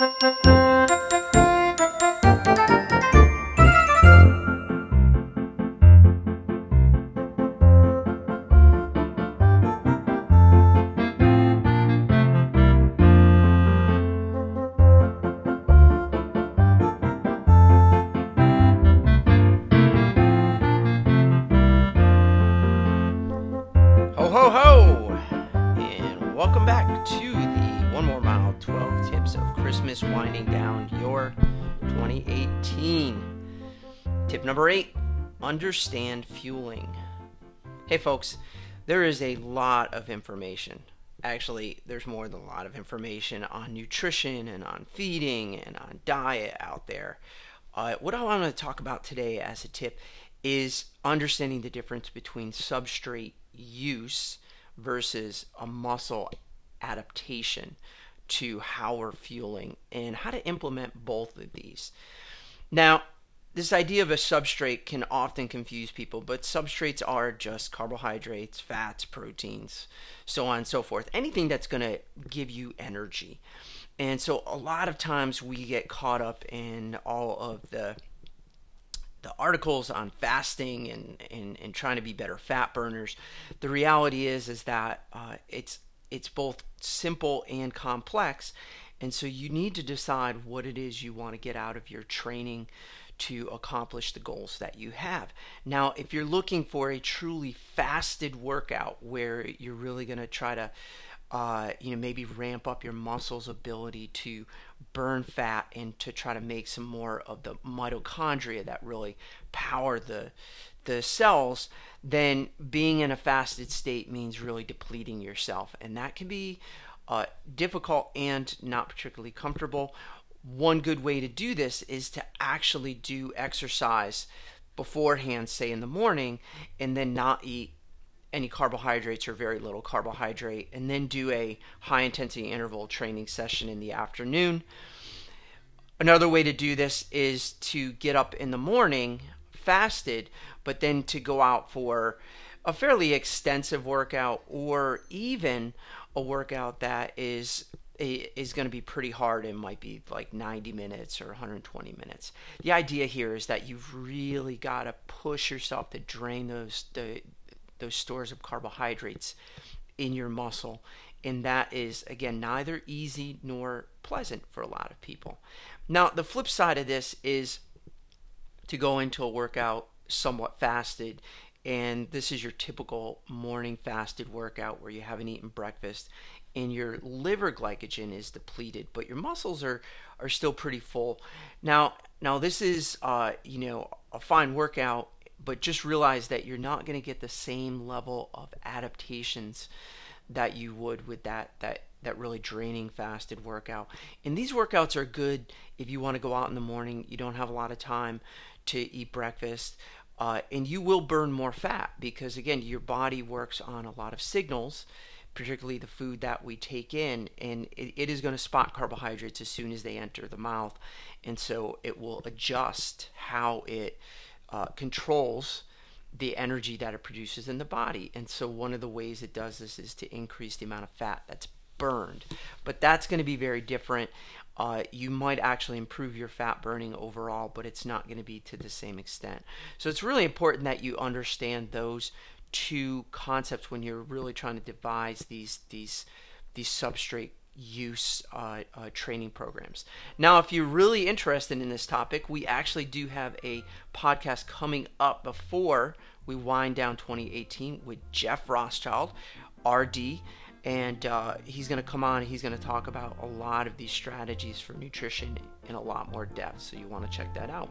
Müzik Christmas Winding Down Your 2018. Tip number eight understand fueling. Hey folks, there is a lot of information. Actually, there's more than a lot of information on nutrition and on feeding and on diet out there. Uh, what I want to talk about today as a tip is understanding the difference between substrate use versus a muscle adaptation to how we're fueling and how to implement both of these. Now, this idea of a substrate can often confuse people, but substrates are just carbohydrates, fats, proteins, so on and so forth. Anything that's going to give you energy. And so a lot of times we get caught up in all of the the articles on fasting and, and, and trying to be better fat burners. The reality is is that uh, it's it's both simple and complex, and so you need to decide what it is you want to get out of your training to accomplish the goals that you have. Now, if you're looking for a truly fasted workout where you're really going to try to uh, you know, maybe ramp up your muscles' ability to burn fat and to try to make some more of the mitochondria that really power the the cells, then being in a fasted state means really depleting yourself, and that can be uh, difficult and not particularly comfortable. One good way to do this is to actually do exercise beforehand, say in the morning, and then not eat any carbohydrates or very little carbohydrate, and then do a high intensity interval training session in the afternoon. Another way to do this is to get up in the morning fasted, but then to go out for a fairly extensive workout or even a workout that is is going to be pretty hard and might be like 90 minutes or 120 minutes. The idea here is that you've really got to push yourself to drain those the, those stores of carbohydrates in your muscle. And that is, again, neither easy nor pleasant for a lot of people. Now, the flip side of this is to go into a workout somewhat fasted. And this is your typical morning fasted workout where you haven't eaten breakfast and your liver glycogen is depleted, but your muscles are, are still pretty full. Now, now this is uh, you know a fine workout but just realize that you're not going to get the same level of adaptations that you would with that that that really draining fasted workout. And these workouts are good if you want to go out in the morning, you don't have a lot of time to eat breakfast, uh, and you will burn more fat because again, your body works on a lot of signals, particularly the food that we take in, and it, it is going to spot carbohydrates as soon as they enter the mouth, and so it will adjust how it uh, controls the energy that it produces in the body. And so, one of the ways it does this is to increase the amount of fat that's burned. But that's going to be very different. Uh, you might actually improve your fat burning overall, but it's not going to be to the same extent. So, it's really important that you understand those two concepts when you're really trying to devise these these these substrate use uh, uh, training programs. Now, if you're really interested in this topic, we actually do have a podcast coming up before we wind down 2018 with Jeff Rothschild, RD. And uh, he's going to come on. He's going to talk about a lot of these strategies for nutrition in a lot more depth. So you want to check that out.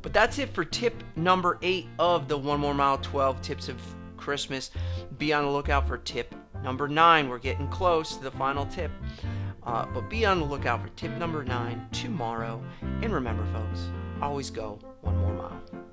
But that's it for tip number eight of the One More Mile 12 Tips of Christmas. Be on the lookout for tip Number nine, we're getting close to the final tip. Uh, but be on the lookout for tip number nine tomorrow. And remember, folks, always go one more mile.